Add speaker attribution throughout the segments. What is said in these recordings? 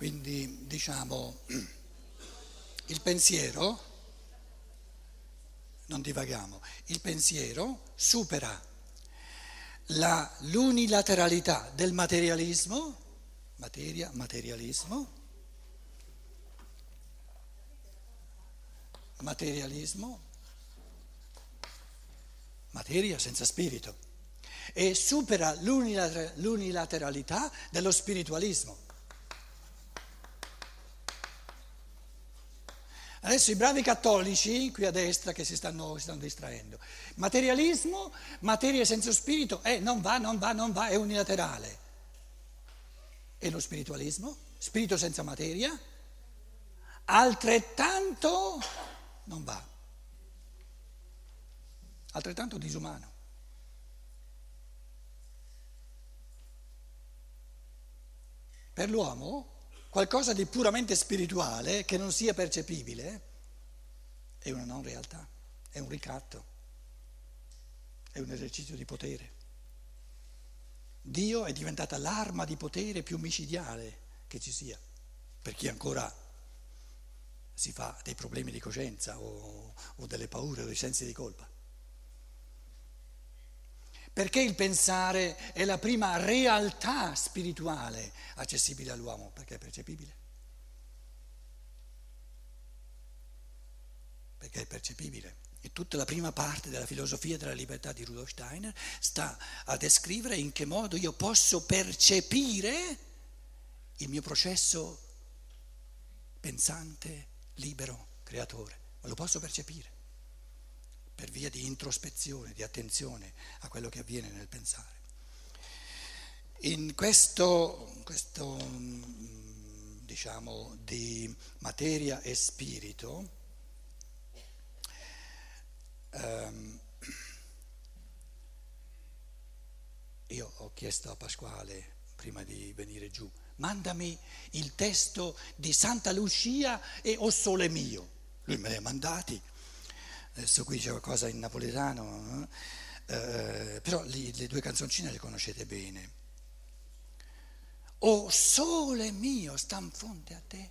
Speaker 1: Quindi diciamo il pensiero, non divaghiamo, il pensiero supera la, l'unilateralità del materialismo, materia, materialismo, materialismo, materia senza spirito, e supera l'unilateralità dello spiritualismo. Adesso i bravi cattolici qui a destra che si stanno, si stanno distraendo. Materialismo, materia senza spirito, eh, non va, non va, non va, è unilaterale. E lo spiritualismo? Spirito senza materia? Altrettanto non va. Altrettanto disumano. Per l'uomo qualcosa di puramente spirituale che non sia percepibile è una non realtà, è un ricatto, è un esercizio di potere. Dio è diventata l'arma di potere più micidiale che ci sia, per chi ancora si fa dei problemi di coscienza o, o delle paure o dei sensi di colpa. Perché il pensare è la prima realtà spirituale accessibile all'uomo? Perché è percepibile. Perché è percepibile. E tutta la prima parte della filosofia della libertà di Rudolf Steiner sta a descrivere in che modo io posso percepire il mio processo pensante, libero, creatore. Lo posso percepire per via di introspezione, di attenzione a quello che avviene nel pensare. In questo, questo diciamo, di materia e spirito, ehm, io ho chiesto a Pasquale prima di venire giù, mandami il testo di Santa Lucia e O Sole Mio. Lui me li ha mandati adesso qui c'è qualcosa in napoletano, eh, però li, le due canzoncine le conoscete bene. O sole mio, sta in fronte a te.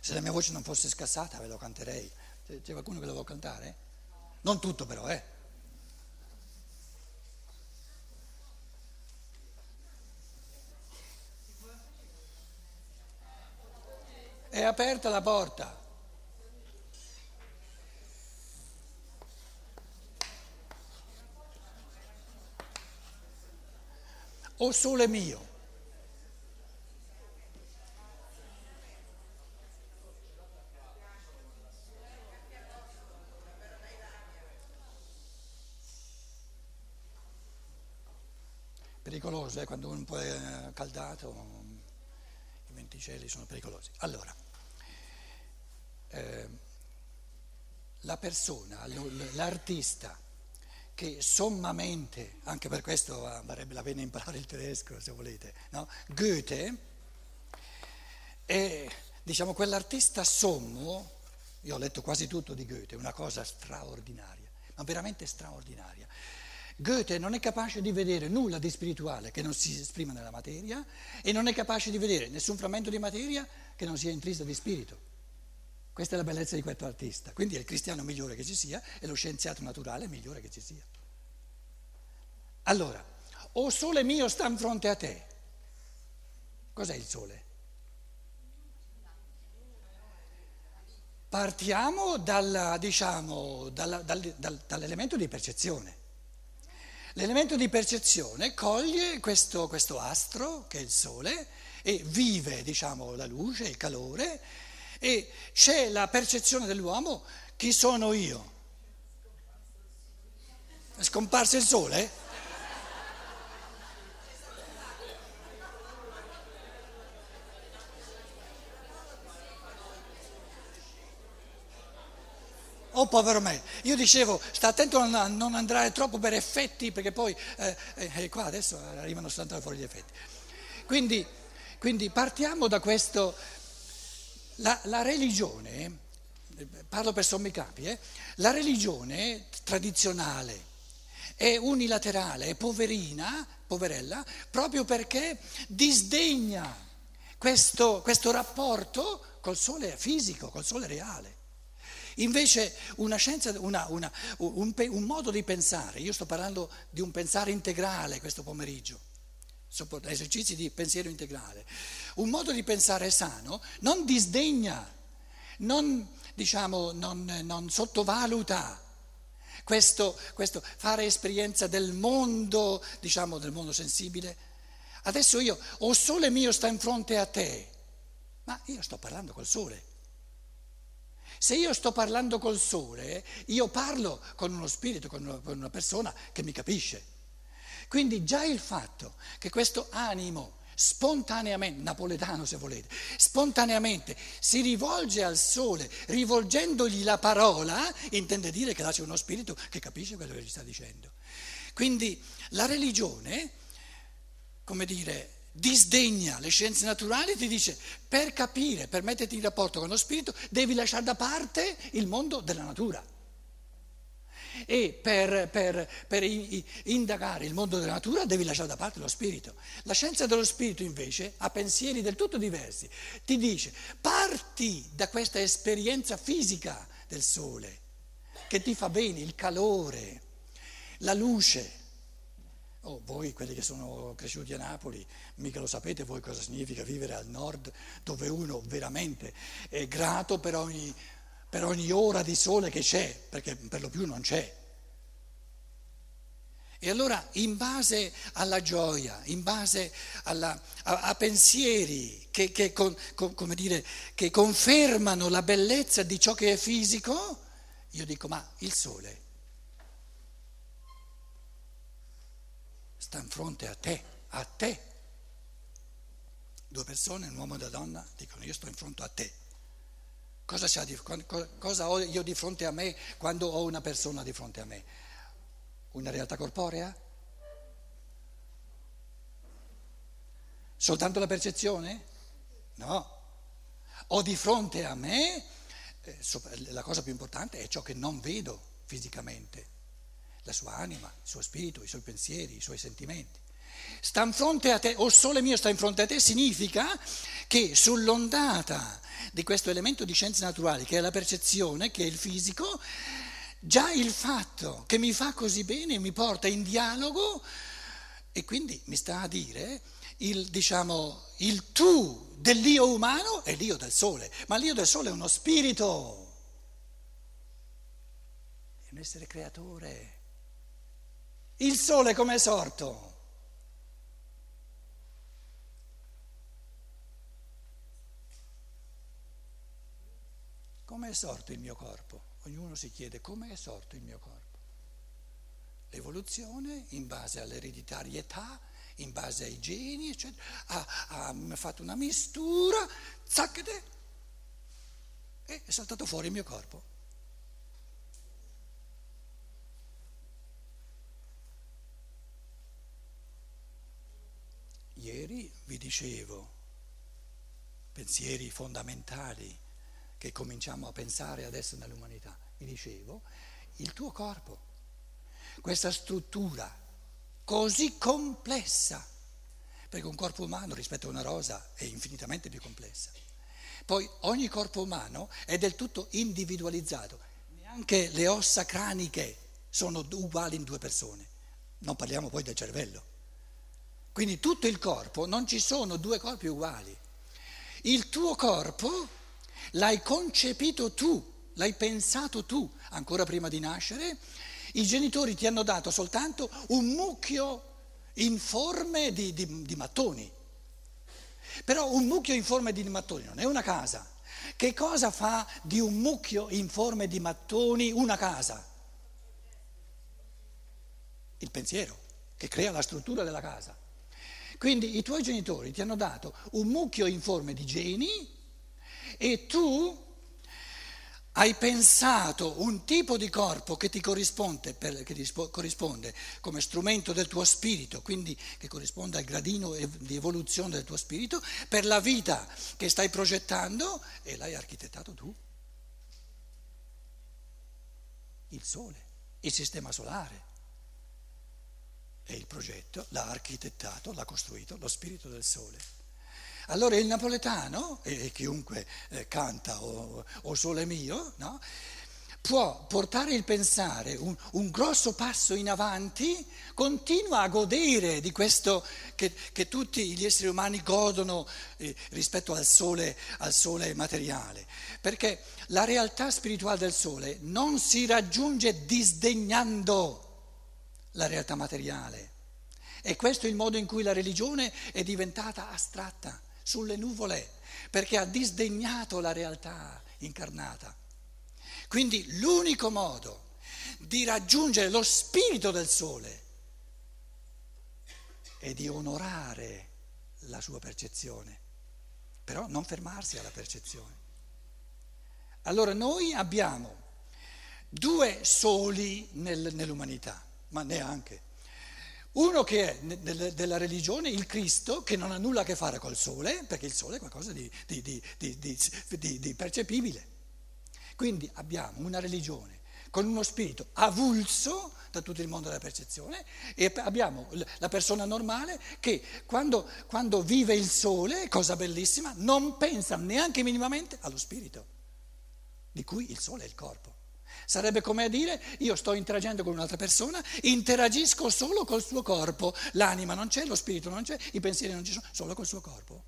Speaker 1: Se la mia voce non fosse scassata ve lo canterei. C'è qualcuno che lo vuole cantare? Non tutto però, eh. È aperta la porta. O sole mio? Pericoloso, eh? quando un po' è caldato, i venticelli sono pericolosi. Allora, eh, la persona, l'artista, che sommamente, anche per questo varrebbe la pena imparare il tedesco se volete, no? Goethe è diciamo, quell'artista sommo, io ho letto quasi tutto di Goethe, una cosa straordinaria, ma veramente straordinaria. Goethe non è capace di vedere nulla di spirituale che non si esprima nella materia e non è capace di vedere nessun frammento di materia che non sia intrisa di spirito. Questa è la bellezza di questo artista. Quindi è il cristiano migliore che ci sia e lo scienziato naturale migliore che ci sia. Allora, o sole mio sta in fronte a te. Cos'è il sole? Partiamo dalla, diciamo, dalla, dal, dal, dall'elemento di percezione. L'elemento di percezione coglie questo, questo astro, che è il sole, e vive diciamo, la luce, il calore, e c'è la percezione dell'uomo, chi sono io? È scomparso il sole? Oh povero me, io dicevo sta attento a non andare troppo per effetti perché poi eh, eh, qua adesso arrivano soltanto fuori gli effetti. Quindi, quindi partiamo da questo, la, la religione, parlo per sommi capi, eh, la religione tradizionale è unilaterale, è poverina, poverella, proprio perché disdegna questo, questo rapporto col sole fisico, col sole reale. Invece una scienza, una, una, un, un, modo di pensare, io sto parlando di un pensare integrale questo pomeriggio, esercizi di pensiero integrale, un modo di pensare sano non disdegna, non, diciamo, non, non sottovaluta questo, questo, fare esperienza del mondo, diciamo del mondo sensibile. Adesso io, o sole mio sta in fronte a te, ma io sto parlando col sole. Se io sto parlando col sole, io parlo con uno spirito, con una, con una persona che mi capisce. Quindi già il fatto che questo animo spontaneamente, napoletano se volete, spontaneamente si rivolge al sole, rivolgendogli la parola, intende dire che là c'è uno spirito che capisce quello che gli sta dicendo. Quindi la religione, come dire, disdegna le scienze naturali, ti dice per capire, per metterti in rapporto con lo spirito, devi lasciare da parte il mondo della natura. E per, per, per indagare il mondo della natura devi lasciare da parte lo spirito. La scienza dello spirito invece ha pensieri del tutto diversi. Ti dice parti da questa esperienza fisica del sole, che ti fa bene, il calore, la luce Oh, voi quelli che sono cresciuti a Napoli, mica lo sapete voi cosa significa vivere al nord, dove uno veramente è grato per ogni, per ogni ora di sole che c'è, perché per lo più non c'è. E allora in base alla gioia, in base alla, a, a, pensieri che, che, con, con, dire, che confermano la bellezza di ciò che è fisico, io dico ma il sole sta in fronte a te, a te. Due persone, un uomo e una donna, dicono io sto in fronte a te. Cosa, cosa, ho io di fronte a me quando ho una persona di fronte a me? Una realtà corporea? Soltanto la percezione? No. Ho di fronte a me, eh, la cosa più importante è ciò che non vedo fisicamente la sua anima, il suo spirito, i suoi pensieri, i suoi sentimenti. Sta in fronte a te, o sole mio sta in fronte a te, significa che sull'ondata di questo elemento di scienze naturali, che è la percezione, che è il fisico, già il fatto che mi fa così bene mi porta in dialogo e quindi mi sta a dire il, diciamo, il tu dell'io umano è l'io del sole, ma l'io del sole è uno spirito, è un essere creatore. Il sole come è sorto? Come è sorto il mio corpo? Ognuno si chiede come è sorto il mio corpo. L'evoluzione in base all'ereditarietà, in base ai geni, eccetera, ha, ha, ha fatto una mistura, zacchete, e è saltato fuori il mio corpo. Ieri vi dicevo pensieri fondamentali che cominciamo a pensare adesso nell'umanità. Vi dicevo, il tuo corpo, questa struttura così complessa, perché un corpo umano rispetto a una rosa è infinitamente più complessa. Poi ogni corpo umano è del tutto individualizzato, neanche le ossa craniche sono uguali in due persone, non parliamo poi del cervello. Quindi tutto il corpo, non ci sono due corpi uguali. Il tuo corpo l'hai concepito tu, l'hai pensato tu, ancora prima di nascere. I genitori ti hanno dato soltanto un mucchio in forme di, di, di mattoni. Però un mucchio in forma di mattoni non è una casa. Che cosa fa di un mucchio in forma di mattoni una casa? Il pensiero, che crea la struttura della casa. Quindi i tuoi genitori ti hanno dato un mucchio informe di geni e tu hai pensato un tipo di corpo che ti corrisponde, per, che ti corrisponde, come strumento del tuo spirito, quindi che corrisponde al gradino di evoluzione del tuo spirito, per la vita che stai progettando e l'hai architettato tu. Il Sole, il sistema solare. E il progetto l'ha architettato, l'ha costruito lo spirito del sole. Allora il napoletano, e chiunque eh, canta o, o Sole mio, no? può portare il pensare un, un, grosso passo in avanti, continua a godere di questo che, che tutti gli esseri umani godono eh, rispetto al sole, al sole materiale. Perché la realtà spirituale del sole non si raggiunge disdegnando la realtà materiale. E questo è il modo in cui la religione è diventata astratta, sulle nuvole, perché ha disdegnato la realtà incarnata. Quindi l'unico modo di raggiungere lo spirito del sole è di onorare la sua percezione, però non fermarsi alla percezione. Allora noi abbiamo due soli nel, nell'umanità, ma neanche. Uno che è della religione, il Cristo, che non ha nulla a che fare col sole, perché il sole è qualcosa di, di, di, di percepibile. Quindi abbiamo una religione con uno spirito avulso da tutto il mondo della percezione e abbiamo la persona normale che quando, quando vive il sole, cosa bellissima, non pensa neanche minimamente allo spirito, di cui il sole è il corpo. Sarebbe come a dire io sto interagendo con un'altra persona, interagisco solo col suo corpo, l'anima non c'è, lo spirito non c'è, i pensieri non ci sono, solo col suo corpo.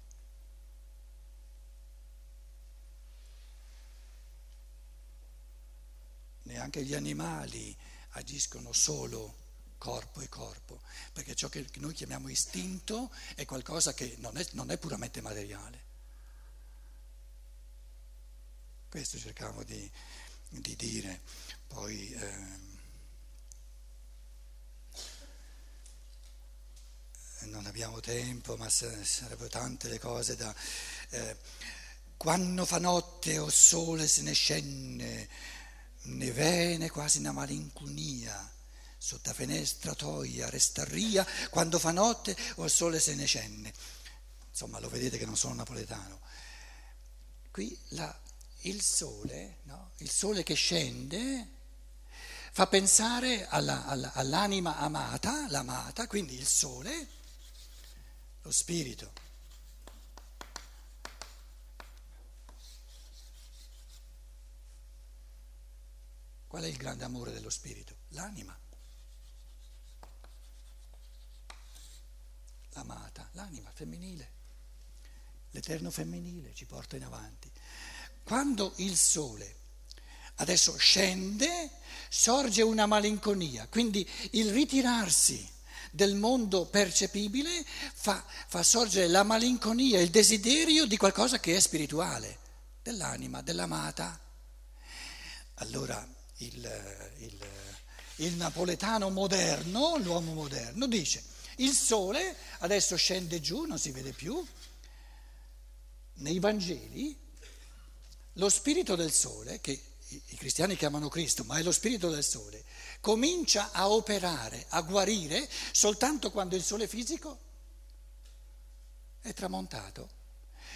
Speaker 1: neanche gli animali agiscono solo corpo e corpo, perché ciò che noi chiamiamo istinto è qualcosa che non è, non è puramente materiale. Questo cercavo di, di dire, poi eh, non abbiamo tempo, ma sarebbero tante le cose da... Eh, quando fa notte o sole se ne scende, ne vene quasi una malinconia, sotto finestra toia, resta ria, quando fa notte o il sole se ne scende. Insomma, lo vedete che non sono napoletano. Qui la, il sole, no? il sole che scende, fa pensare alla, alla, all'anima amata, l'amata, quindi il sole, lo spirito. Qual è il grande amore dello spirito? L'anima. L'amata, l'anima femminile. L'eterno femminile ci porta in avanti. Quando il sole adesso scende, sorge una malinconia, quindi il ritirarsi del mondo percepibile fa, fa, sorgere la malinconia, il desiderio di qualcosa che è spirituale, dell'anima, dell'amata. Allora il, il, il napoletano moderno, l'uomo moderno, dice il sole adesso scende giù, non si vede più. Nei Vangeli lo spirito del sole, che i cristiani chiamano Cristo, ma è lo spirito del sole, comincia a operare, a guarire soltanto quando il sole fisico è tramontato.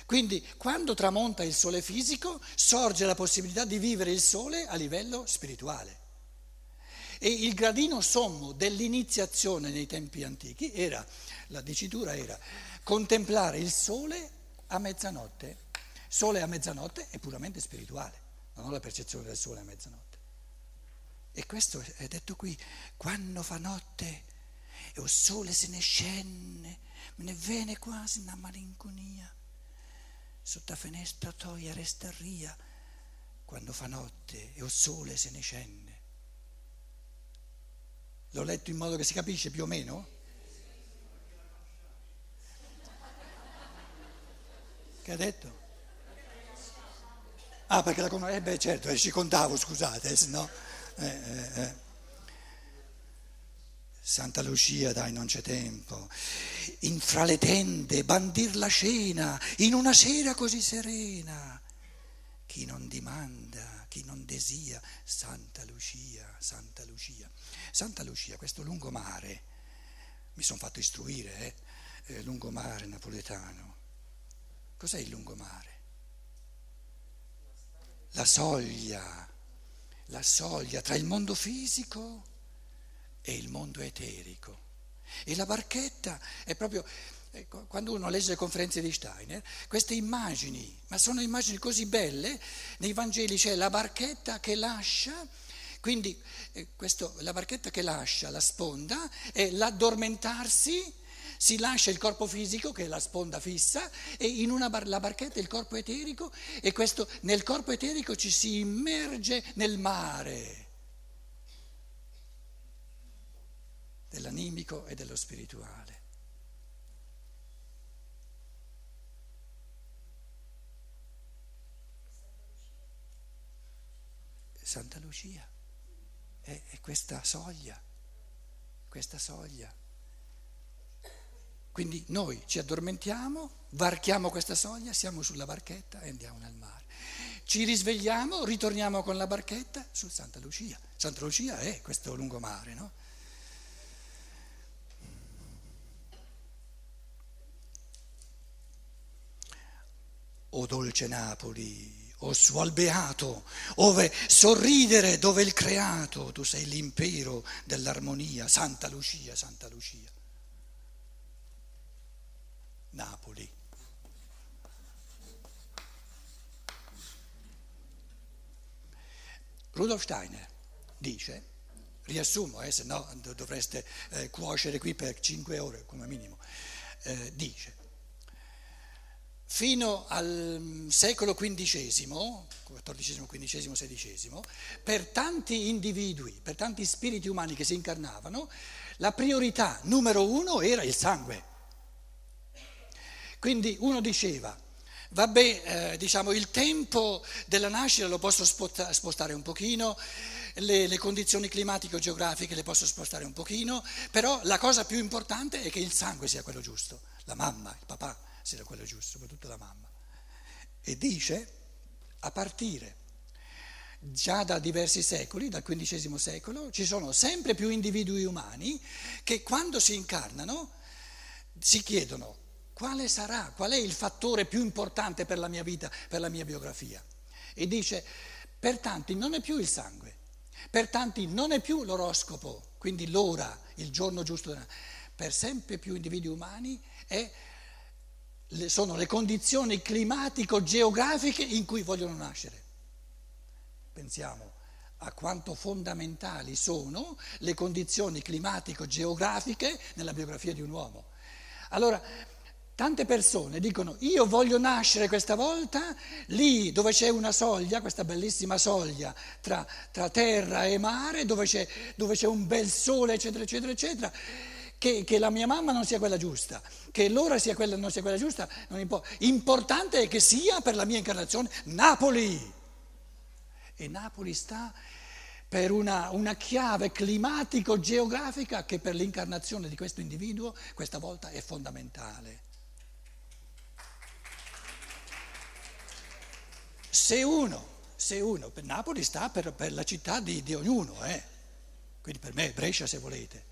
Speaker 1: Quindi quando tramonta il sole fisico sorge la possibilità di vivere il sole a livello spirituale. E il gradino sommo dell'iniziazione nei tempi antichi era, la dicitura era, contemplare il sole a mezzanotte. Sole a mezzanotte è puramente spirituale, non ho la percezione del sole a mezzanotte. E questo è detto qui, quando fa notte e il sole se ne scende, me ne viene quasi una malinconia sotto la finestra toia resta ria quando fa notte e il sole se ne scende. L'ho letto in modo che si capisce più o meno? Che ha detto? Ah, perché la conosco? Eh beh, certo, eh, ci contavo, scusate, eh, se no... Eh, eh, eh. Santa Lucia, dai, non c'è tempo. In fra le tende, bandir la scena, in una sera così serena. Chi non dimanda, chi non desia, Santa Lucia, Santa Lucia. Santa Lucia, questo lungomare, mi sono fatto istruire, eh? eh, lungomare napoletano. Cos'è il lungomare? La soglia, la soglia tra il mondo fisico e il mondo eterico. E la barchetta è proprio quando uno legge le conferenze di Steiner, queste immagini, ma sono immagini così belle, nei Vangeli c'è la barchetta che lascia, quindi eh, questo, la barchetta che lascia la sponda è l'addormentarsi, si lascia il corpo fisico che è la sponda fissa e in una bar, la barchetta il corpo eterico e questo, nel corpo eterico ci si immerge nel mare dell'animico e dello spirituale. Santa Lucia è, è questa soglia, questa soglia. Quindi noi ci addormentiamo, varchiamo questa soglia, siamo sulla barchetta e andiamo nel mare. Ci risvegliamo, ritorniamo con la barchetta su Santa Lucia. Santa Lucia è questo lungomare, no? O dolce Napoli, o suol beato, ove sorridere dove il creato, tu sei l'impero dell'armonia, Santa Lucia, Santa Lucia. Napoli. Rudolf Steiner dice, riassumo, eh, se no dovreste eh, cuocere qui per cinque ore come minimo, eh, dice, fino al mm, secolo XV, XIV, XV, XVI, per tanti individui, per tanti spiriti umani che si incarnavano, la priorità numero uno era il sangue. Quindi uno diceva, vabbè, eh, diciamo, il tempo della nascita lo posso spostare un pochino, le, le condizioni climatico-geografiche le posso spostare un pochino, però la cosa più importante è che il sangue sia quello giusto, la mamma, il papà era quello giusto, soprattutto la mamma. E dice, a partire già da diversi secoli, dal XV secolo, ci sono sempre più individui umani che quando si incarnano si chiedono quale sarà, qual è il fattore più importante per la mia vita, per la mia biografia. E dice, per tanti non è più il sangue, per tanti non è più l'oroscopo, quindi l'ora, il giorno giusto, per sempre più individui umani è sono le condizioni climatico-geografiche in cui vogliono nascere. Pensiamo a quanto fondamentali sono le condizioni climatico-geografiche nella biografia di un uomo. Allora, tante persone dicono io voglio nascere questa volta lì dove c'è una soglia, questa bellissima soglia tra, tra terra e mare, dove c'è, dove c'è un bel sole, eccetera, eccetera, eccetera che, che, la mia mamma non sia quella giusta, che l'ora sia quella, non sia quella giusta, non importa. Importante è che sia per la mia incarnazione Napoli. E Napoli sta per una, una chiave climatico-geografica che per l'incarnazione di questo individuo questa volta è fondamentale. Se uno, se uno, Napoli sta per, per la città di, di ognuno, eh? quindi per me Brescia se volete.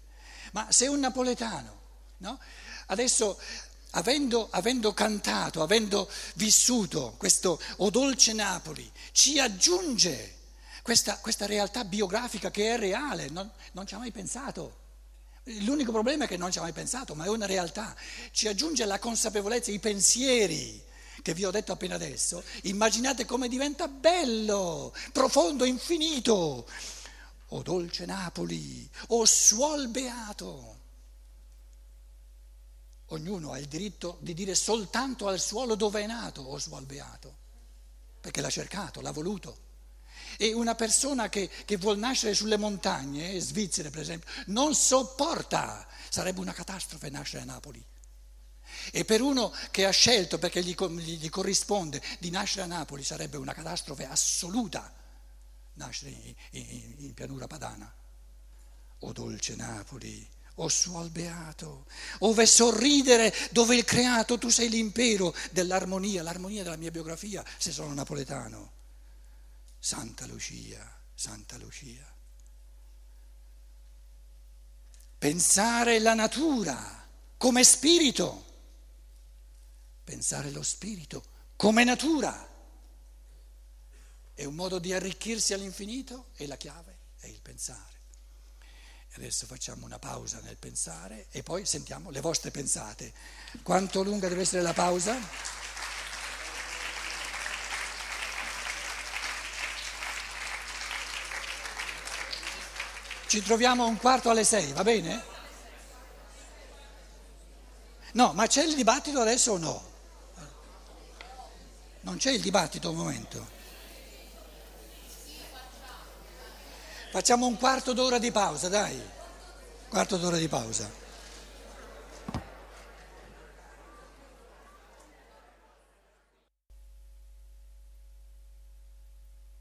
Speaker 1: Ma se un napoletano, no? adesso avendo, avendo, cantato, avendo vissuto questo O dolce Napoli, ci aggiunge questa, questa realtà biografica che è reale, non, non ci ha mai pensato. L'unico problema è che non ci ha mai pensato, ma è una realtà. Ci aggiunge la consapevolezza, i pensieri che vi ho detto appena adesso. Immaginate come diventa bello, profondo, infinito o dolce Napoli, o suol beato. Ognuno ha il diritto di dire soltanto al suolo dove è nato o suol beato, perché l'ha cercato, l'ha voluto. E una persona che, che vuol nascere sulle montagne, Svizzera per esempio, non sopporta, sarebbe una catastrofe nascere a Napoli. E per uno che ha scelto perché gli, gli corrisponde di nascere a Napoli sarebbe una catastrofe assoluta nascere in, in, in pianura padana. O dolce Napoli, o suol beato, ove sorridere dove il creato, tu sei l'impero dell'armonia, l'armonia della mia biografia se sono napoletano. Santa Lucia, Santa Lucia. Pensare la natura come spirito, pensare lo spirito come natura è un modo di arricchirsi all'infinito e la chiave è il pensare. Adesso facciamo una pausa nel pensare e poi sentiamo le vostre pensate. Quanto lunga deve essere la pausa? Ci troviamo un quarto alle sei, va bene? No, ma c'è il dibattito adesso o no? Non c'è il dibattito al momento. Facciamo un quarto d'ora di pausa, dai. Quarto d'ora di pausa.